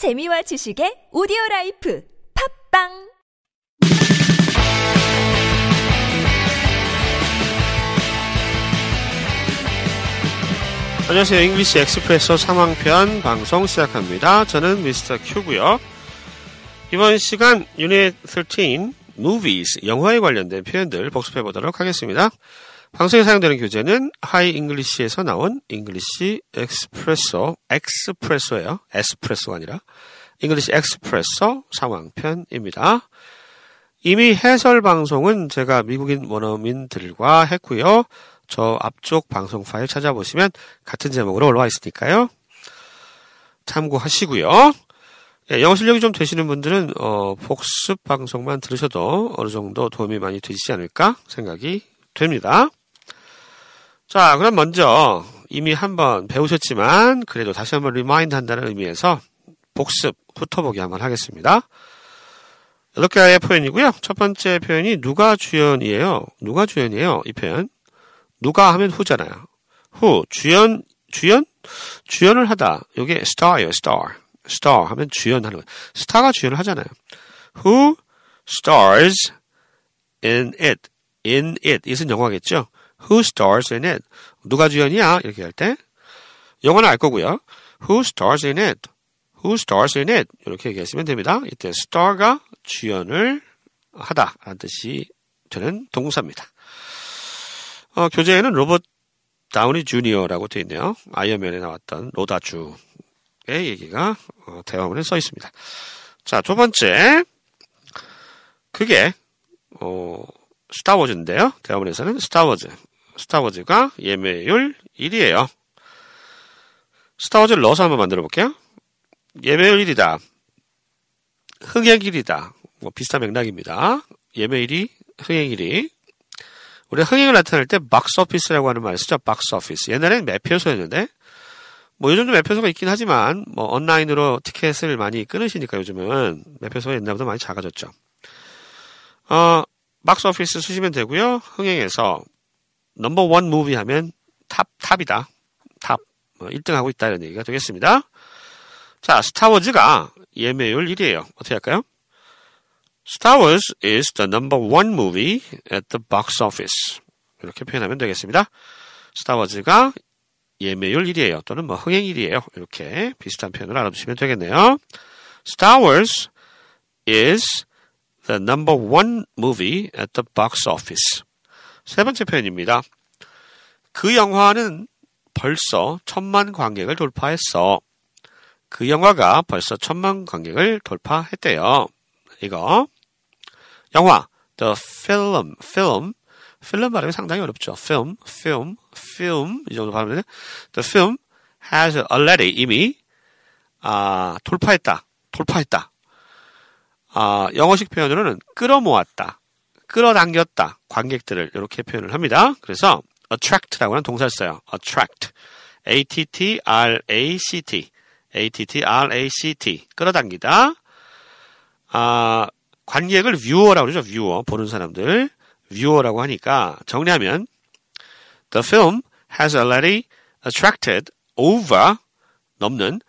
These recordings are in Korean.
재미와 지식의 오디오 라이프 팟빵 안녕하세요. English Expresso 상황편 방송 시작합니다. 저는 미스터 큐고요. 이번 시간 유닛 13 movies 영화에 관련된 표현들 복습해 보도록 하겠습니다. 방송에 사용되는 교재는 Hi English에서 나온 English Expresso Expresso예요. 에스프레소가 아니라 English Expresso 상황편입니다. 이미 해설 방송은 제가 미국인 원어민들과 했고요. 저 앞쪽 방송 파일 찾아보시면 같은 제목으로 올라와 있으니까요. 참고하시고요. 예, 영어 실력이 좀 되시는 분들은 어, 복습 방송만 들으셔도 어느 정도 도움이 많이 되시지 않을까 생각이 됩니다. 자, 그럼 먼저 이미 한번 배우셨지만 그래도 다시 한번 remind 한다는 의미에서 복습 훑어보기 한번 하겠습니다. 여덟 개의 표현이고요. 첫 번째 표현이 누가 주연이에요. 누가 주연이에요. 이 표현. 누가 하면 후잖아요. 후 주연 주연 주연을 하다. 이게 star예요. star. star 하면 주연하는 거예요. 스타가 주연을 하잖아요. Who stars in it? in it. 이것은 영화겠죠. Who stars in it? 누가 주연이야? 이렇게 할 때 영화는 알 거고요. Who stars in it? Who stars in it? 이렇게 얘기하시면 됩니다. 이때 star가 주연을 하다 라는 뜻이 되는 동사입니다. 어, 교재에는 로봇 다우니 주니어라고 되어 있네요. 아이언맨에 나왔던 로다주의 얘기가 어, 대화문에 써 있습니다. 자, 두 번째. 그게 어, 스타워즈인데요. 대화문에서는 스타워즈. 스타워즈가 예매율 1위에요. 스타워즈를 넣어서 한번 만들어 볼게요. 예매율 1위다. 흥행 1위다. 뭐 비슷한 맥락입니다. 예매 1위, 흥행 1위. 우리가 흥행을 나타낼 때 박스 오피스라고 하는 말을 쓰죠. 박스 오피스. 옛날에는 매표소였는데 뭐 요즘도 매표소가 있긴 하지만 뭐 온라인으로 티켓을 많이 끊으시니까 요즘은 매표소가 옛날보다 많이 작아졌죠. 어, box office 쓰시면 되고요. 흥행에서 number one movie 하면 top top이다. top. 뭐 1등 하고 있다 이런 얘기가 되겠습니다. 자, 스타워즈가 예매율 1위에요. 어떻게 할까요? Star Wars is the number one movie at the box office. 이렇게 표현하면 되겠습니다. 스타워즈가 예매율 1위에요. 또는 뭐 흥행 1위에요. 이렇게 비슷한 표현을 알아두시면 되겠네요. Star Wars is the number one movie at the box office. 세 번째 표현입니다. 그 영화는 벌써 천만 관객을 돌파했어. 그 영화가 벌써 천만 관객을 돌파했대요. 이거 영화 the film film film 발음이 상당히 어렵죠. film film film 이 정도 발음을 the film has already 이미 아 돌파했다 돌파했다 아 영어식 표현으로는 끌어모았다 끌어당겼다 관객들을 이렇게 표현을 합니다. 그래서 attract라고 하는 동사를 써요. attract a t t r a c t a t t r a c t 끌어당기다 아, 관객을 viewer라고 그러죠. viewer. 보는 사람들. viewer라고 하니까 정리하면 The film has already attracted over 넘는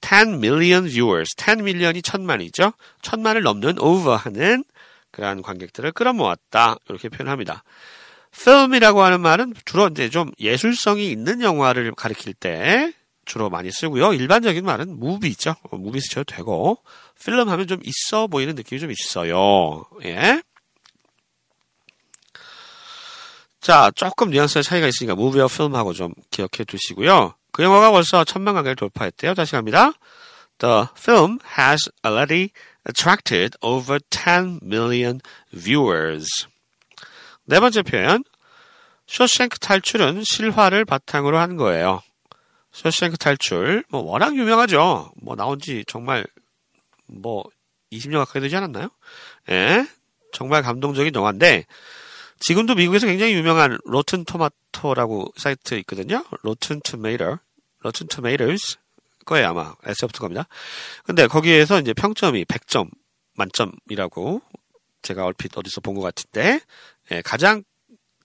10 million viewers. 10 million이 천만이죠. 천만을 넘는 over 하는 그러한 관객들을 끌어모았다. 이렇게 표현합니다. film이라고 하는 말은 주로 이제 좀 예술성이 있는 영화를 가리킬 때 주로 많이 쓰고요. 일반적인 말은 movie죠. movie 쓰셔도 되고 필름 하면 좀 있어 보이는 느낌이 좀 있어요. 예. 자, 조금 뉘앙스의 차이가 있으니까 무비와 필름하고 좀 기억해 두시고요. 그 영화가 벌써 천만 관객을 돌파했대요. 다시 갑니다. The film has already attracted over 10 million viewers. 네 번째 표현. 쇼생크 탈출은 실화를 바탕으로 한 거예요. 쇼생크 탈출, 뭐, 워낙 유명하죠. 뭐, 나온 지 정말, 뭐, 20년 가까이 되지 않았나요? 예. 정말 감동적인 영화인데, 지금도 미국에서 굉장히 유명한 Rotten Tomato라고 사이트 있거든요. Rotten Tomato, Rotten Tomatoes 거예요, 아마. S 붙을 겁니다. 근데 거기에서 이제 평점이 100점 만점이라고 제가 얼핏 어디서 본 것 같은데, 예, 가장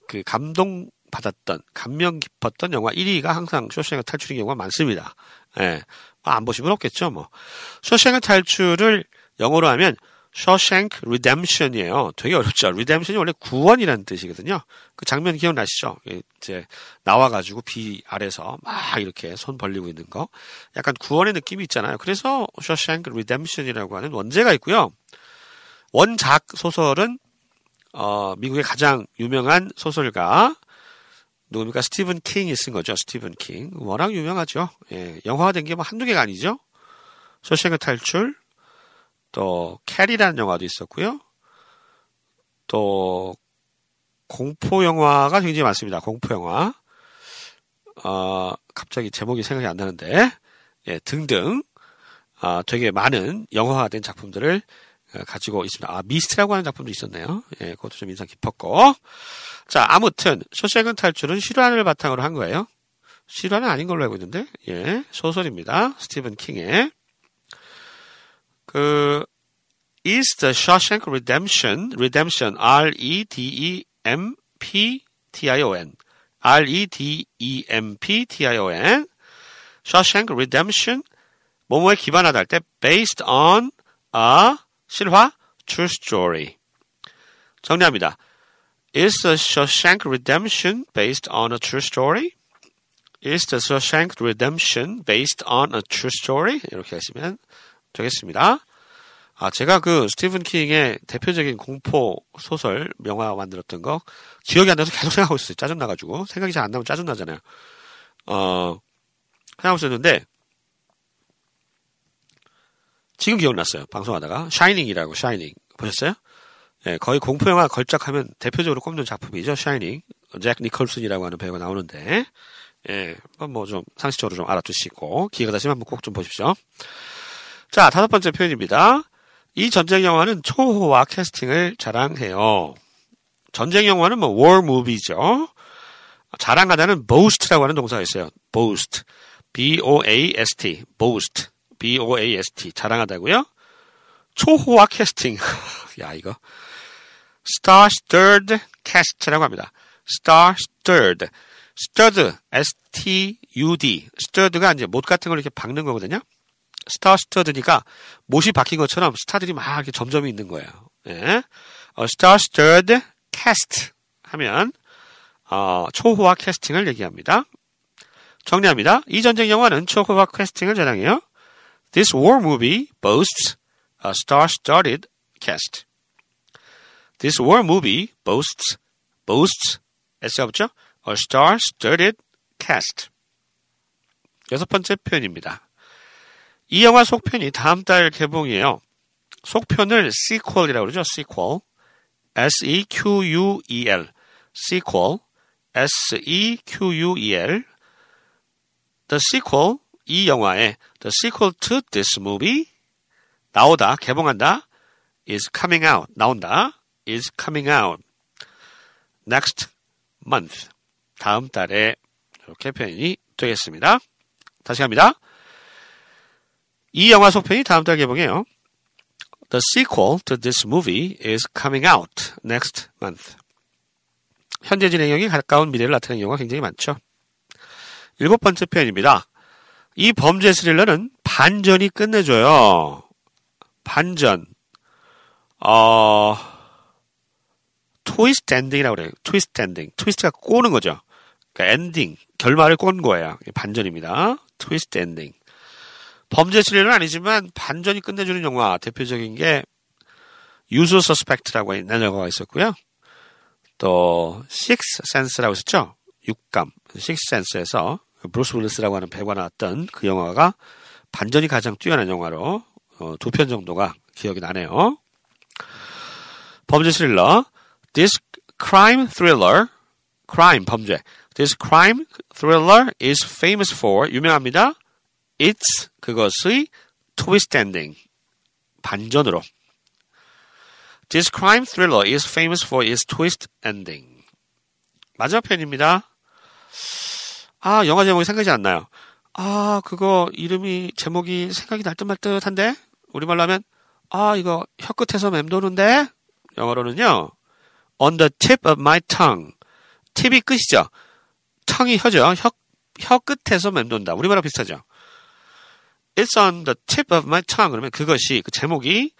그 감동 받았던 감명 깊었던 영화 1위가 항상 쇼생크 탈출인 경우가 많습니다. 예, 안 보시면 없겠죠, 뭐. 쇼생크 탈출을 영어로 하면 Shawshank Redemption이에요. 되게 어렵죠. Redemption이 원래 구원이라는 뜻이거든요. 그 장면 기억나시죠? 이제 나와가지고 비 아래서 막 이렇게 손 벌리고 있는 거. 약간 구원의 느낌이 있잖아요. 그래서 Shawshank Redemption이라고 하는 원제가 있고요. 원작 소설은 어, 미국의 가장 유명한 소설가 누굽니까? 스티븐 킹이 쓴 거죠. 스티븐 킹. 워낙 유명하죠. 예, 영화화된 게 뭐 한두 개가 아니죠. 쇼생크 탈출, 또 캐리라는 영화도 있었고요. 또 공포 영화가 굉장히 많습니다. 공포 영화. 어, 갑자기 제목이 생각이 안 나는데, 예, 등등, 아, 되게 많은 영화화된 작품들을 어, 가지고 있습니다. 아, 미스트라고 하는 작품도 있었네요. 예, 그것도 좀 인상 깊었고. 자, 아무튼, 쇼생은 탈출은 실화를 바탕으로 한 거예요. 실화는 아닌 걸로 알고 있는데, 예, 소설입니다. 스티븐 킹의. 그, is the Shawshank Redemption, Redemption, R-E-D-E-M-P-T-I-O-N. R-E-D-E-M-P-T-I-O-N. Shawshank Redemption, 뭐뭐에 기반하다 할 때, based on a 실화 true story. 정리합니다. Is the Shawshank Redemption based on a true story? Is the Shawshank Redemption based on a true story? 이렇게 하시면 되겠습니다. 아, 제가 그 스티븐 킹의 대표적인 공포 소설 명화 만들었던 거 기억이 안 나서 계속 생각하고 있었어요. 짜증나가지고. 생각이 잘 안 나면 짜증나잖아요. 어, 생각하고 있었는데, 지금 기억났어요. 방송하다가. 샤이닝이라고, 샤이닝. 보셨어요? 예, 거의 공포영화 걸작하면 대표적으로 꼽는 작품이죠. 샤이닝. 잭 니컬슨이라고 하는 배우가 나오는데, 예, 뭐 좀 상식적으로 좀 알아두시고, 기회가 되시면 한번 꼭 좀 보십시오. 자, 다섯 번째 표현입니다. 이 전쟁 영화는 초호화 캐스팅을 자랑해요. 전쟁 영화는 뭐 war movie죠. 자랑하다는 boast라고 하는 동사가 있어요. boast. B-O-A-S-T. boast. B-O-A-S-T. 자랑하다고요. 초호화 캐스팅. 야, 이거. star-stirred cast라고 합니다. star-stirred. stirred. S-T-U-D. stirred가 이제 못 같은 걸 이렇게 박는 거거든요. Star-stirred니까 못이 박힌 것처럼 스타들이 막 이렇게 점점이 있는 거예요. 예. 어, star-stirred cast 하면 어, 초호화 캐스팅을 얘기합니다. 정리합니다. 이 전쟁 영화는 초호화 캐스팅을 자랑해요. This war movie boasts a star-studded cast. This war movie boasts boasts S가 붙죠? A star-studded cast. 여섯 번째 표현입니다. 이 영화 속편이 다음 달 개봉이에요. 속편을 sequel이라고 그러죠. sequel. S-E-Q-U-E-L. sequel. S-E-Q-U-E-L. The sequel. 이 영화의 the sequel to this movie 나오다, 개봉한다 is coming out. 나온다 is coming out. next month. 다음 달에 이렇게 표현이 되겠습니다. 다시 갑니다. 이 영화 속편이 다음 달 개봉해요. The sequel to this movie is coming out next month. 현재 진행형이 가까운 미래를 나타내는 경우가 굉장히 많죠. 일곱 번째 표현입니다. 이 범죄 스릴러는 반전이 끝내줘요. 반전. 어, twist ending이라고 그래요. twist ending. twist가 꼬는 거죠. 그러니까 엔딩, 결말을 꼰 거예요. 반전입니다. twist ending. 범죄 스릴러는 아니지만 반전이 끝내주는 영화 대표적인 게 Usual Suspect라고 하는 영화가 있었고요. 또 Sixth Sense라고 있었죠. 육감 Sixth Sense에서 브루스 윌리스라고 하는 배우가 나왔던 그 영화가 반전이 가장 뛰어난 영화로 어, 두편 정도가 기억이 나네요. 범죄 스릴러 This crime thriller crime 범죄 This crime thriller is famous for 유명합니다. It's 그것의 twist ending 반전으로 This crime thriller is famous for its twist ending. 마지막 편입니다. 아, 영화 제목이 생각이 안 나요. 아, 그거 이름이 제목이 생각이 날 듯 말 듯한데 우리말로 하면 아, 이거 혀 끝에서 맴도는데 영어로는요. On the tip of my tongue. 팁이 끝이죠. tongue이 혀죠. 혀, 혀 끝에서 맴돈다. 우리말로 비슷하죠. It's on the tip of my tongue. 그러면 그것이 그 제목이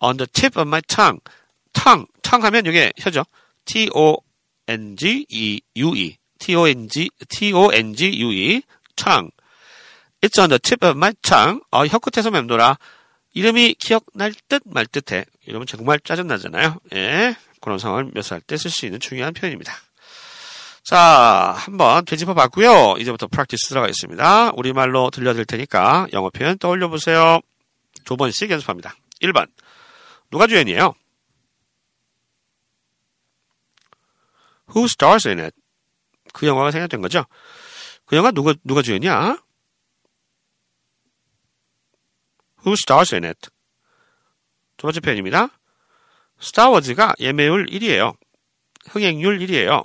on the tip of my tongue. tongue, tongue 하면 이게 혀죠. T O N G E U E. T O N G T O N G U E. tongue. It's on the tip of my tongue. 어, 혀 끝에서 맴돌아. 이름이 기억날 듯 말 듯해. 이러면 정말 짜증나잖아요. 예. 그런 상황을 묘사할 때 쓸 수 있는 중요한 표현입니다. 자, 한번 되짚어 봤고요. 이제부터 프랙티스 들어가겠습니다. 우리말로 들려드릴 테니까 영어 표현 떠올려 보세요. 두 번씩 연습합니다. 1번. 누가 주연이에요? Who stars in it? 그 영화가 생각된 거죠? 그 영화 누가, 누가 주연이야? Who stars in it? 두 번째 표현입니다. 스타워즈가 예매율 1위예요. 흥행률 1위예요.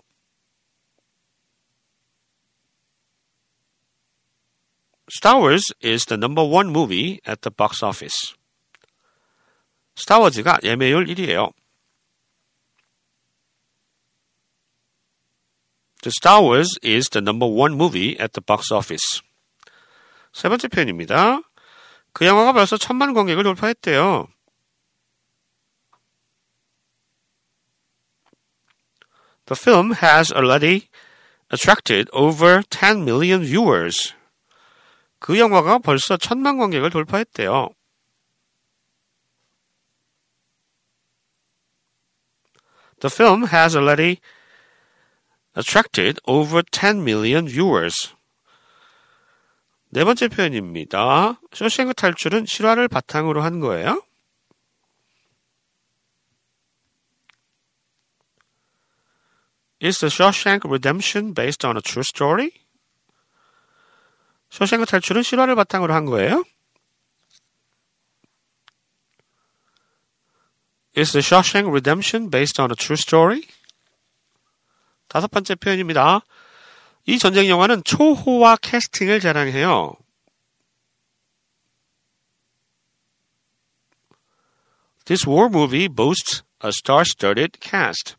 Star Wars is the number one movie at the box office. 스타워즈가 예매율 1위예요. The Star Wars is the number one movie at the box office. 세 번째 표현입니다. 그 영화가 벌써 천만 관객을 돌파했대요. The film has already attracted over 10 million viewers. 그 영화가 벌써 천만 관객을 돌파했대요. The film has already attracted over 10 million viewers. 네 번째 표현입니다. 쇼생크 탈출은 실화를 바탕으로 한 거예요. Is the Shawshank Redemption based on a true story? 쇼생크 탈출은 실화를 바탕으로 한 거예요? Is the Shawshank Redemption based on a true story? 다섯 번째 표현입니다. 이 전쟁 영화는 초호화 캐스팅을 자랑해요. This war movie boasts a star-studded cast.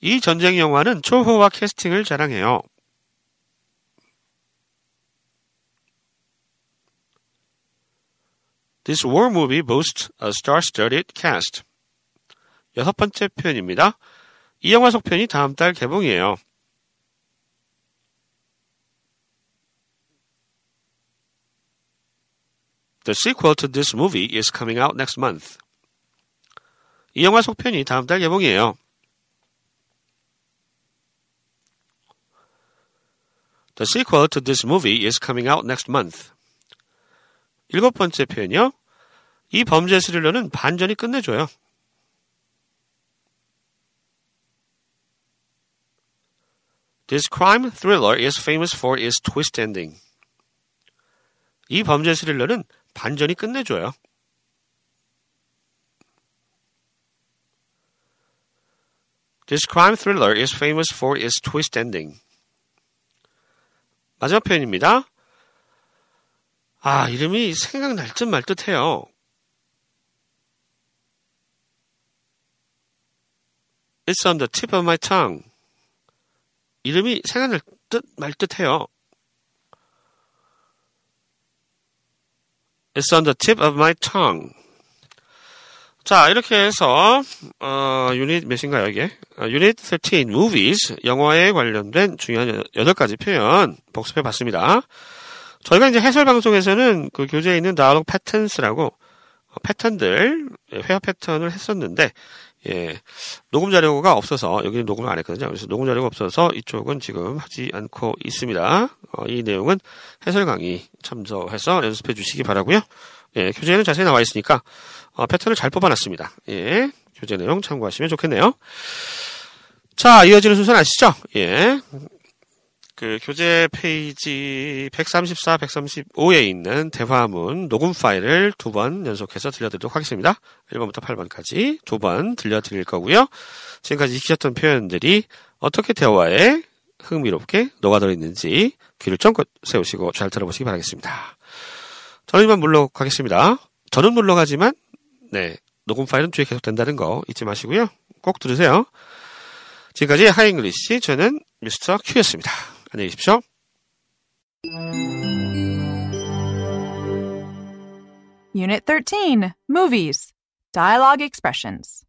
이 전쟁 영화는 초호화 캐스팅을 자랑해요. This war movie boasts a star-studded cast. 여섯 번째 표현입니다. 이 영화 속편이 다음 달 개봉이에요. The sequel to this movie is coming out next month. 이 영화 속편이 다음 달 개봉이에요. The sequel to this movie is coming out next month. 일곱 번째 표현이요. 이 범죄 스릴러는 반전이 끝내줘요. This crime thriller is famous for its twist ending. 이 범죄 스릴러는 반전이 끝내줘요. This crime thriller is famous for its twist ending. 마지막 표현입니다. 아, 이름이 생각날 듯 말 듯해요. It's on the tip of my tongue. 이름이 생각날 듯 말 듯해요. It's on the tip of my tongue. 자, 이렇게 해서, 어, 유닛 몇인가요, 이게? 어, 유닛 13, movies, 영화에 관련된 중요한 8가지 표현 복습해 봤습니다. 저희가 이제 해설 방송에서는 그 교재에 있는 dialog patterns라고 어, 패턴들, 회화 패턴을 했었는데, 예, 녹음 자료가 없어서, 여기는 녹음을 안 했거든요. 그래서 녹음 자료가 없어서 이쪽은 지금 하지 않고 있습니다. 어, 이 내용은 해설 강의 참조해서 연습해 주시기 바라고요 예, 교재에는 자세히 나와 있으니까, 어, 패턴을 잘 뽑아놨습니다. 예, 교재 내용 참고하시면 좋겠네요. 자, 이어지는 순서는 아시죠? 예. 그 교재 페이지 134, 135에 있는 대화문 녹음 파일을 두 번 연속해서 들려드리도록 하겠습니다. 1번부터 8번까지 두 번 들려드릴 거고요. 지금까지 익히셨던 표현들이 어떻게 대화에 흥미롭게 녹아들어 있는지 귀를 쫑긋 세우시고 잘 들어보시기 바라겠습니다. 저는 이만 물러가겠습니다. 저는 물러가지만 네 녹음 파일은 뒤에 계속 된다는 거 잊지 마시고요. 꼭 들으세요. 지금까지 하잉글리시 저는 미스터 큐였습니다. 안녕히 계십시오. Unit 13 Movies Dialogue Expressions.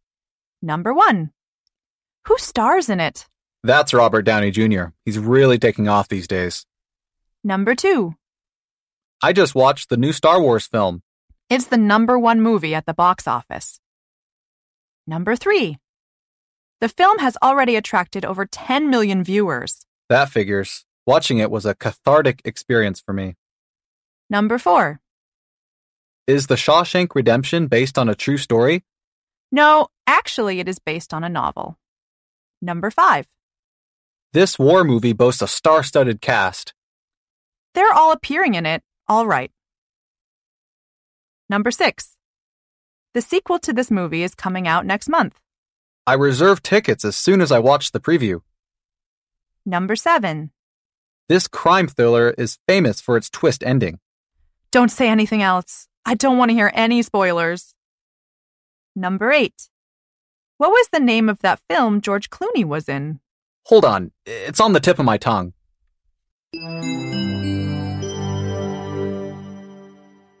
Number 1. Who stars in it? That's Robert Downey Jr. He's really taking off these days. Number 2. I just watched the new Star Wars film. It's the number one movie at the box office. Number 3. The film has already attracted over 10 million viewers. That figures. Watching it was a cathartic experience for me. Number 4. Is The Shawshank Redemption based on a true story? No, actually, it is based on a novel. Number 5. This war movie boasts a star studded cast. They're all appearing in it, all right. Number 6. The sequel to this movie is coming out next month. I reserved tickets as soon as I watched the preview. Number 7. This crime thriller is famous for its twist ending. Don't say anything else. I don't want to hear any spoilers. Number 8. What was the name of that film George Clooney was in? Hold on, it's on the tip of my tongue.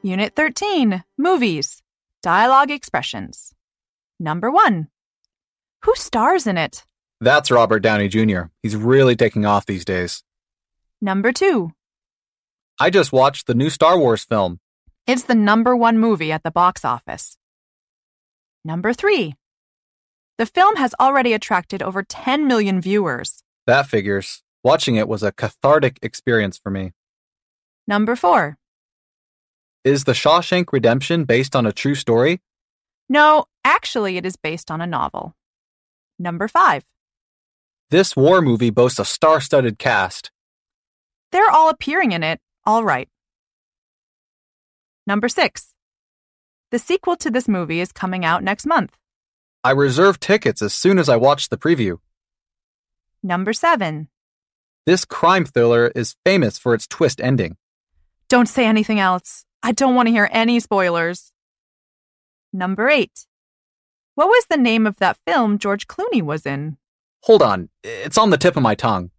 Unit 13 Movies Dialogue Expressions. Number 1. Who stars in it? That's Robert Downey Jr. He's really taking off these days. Number 2. I just watched the new Star Wars film. It's the number one movie at the box office. Number 3. The film has already attracted over 10 million viewers. That figures. Watching it was a cathartic experience for me. Number 4. Is The Shawshank Redemption based on a true story? No, actually, it is based on a novel. Number 5. This war movie boasts a star studded cast. They're all appearing in it, all right. Number 6. The sequel to this movie is coming out next month. I reserved tickets as soon as I watched the preview. Number 7. This crime thriller is famous for its twist ending. Don't say anything else. I don't want to hear any spoilers. Number 8. What was the name of that film George Clooney was in? Hold on, it's on the tip of my tongue.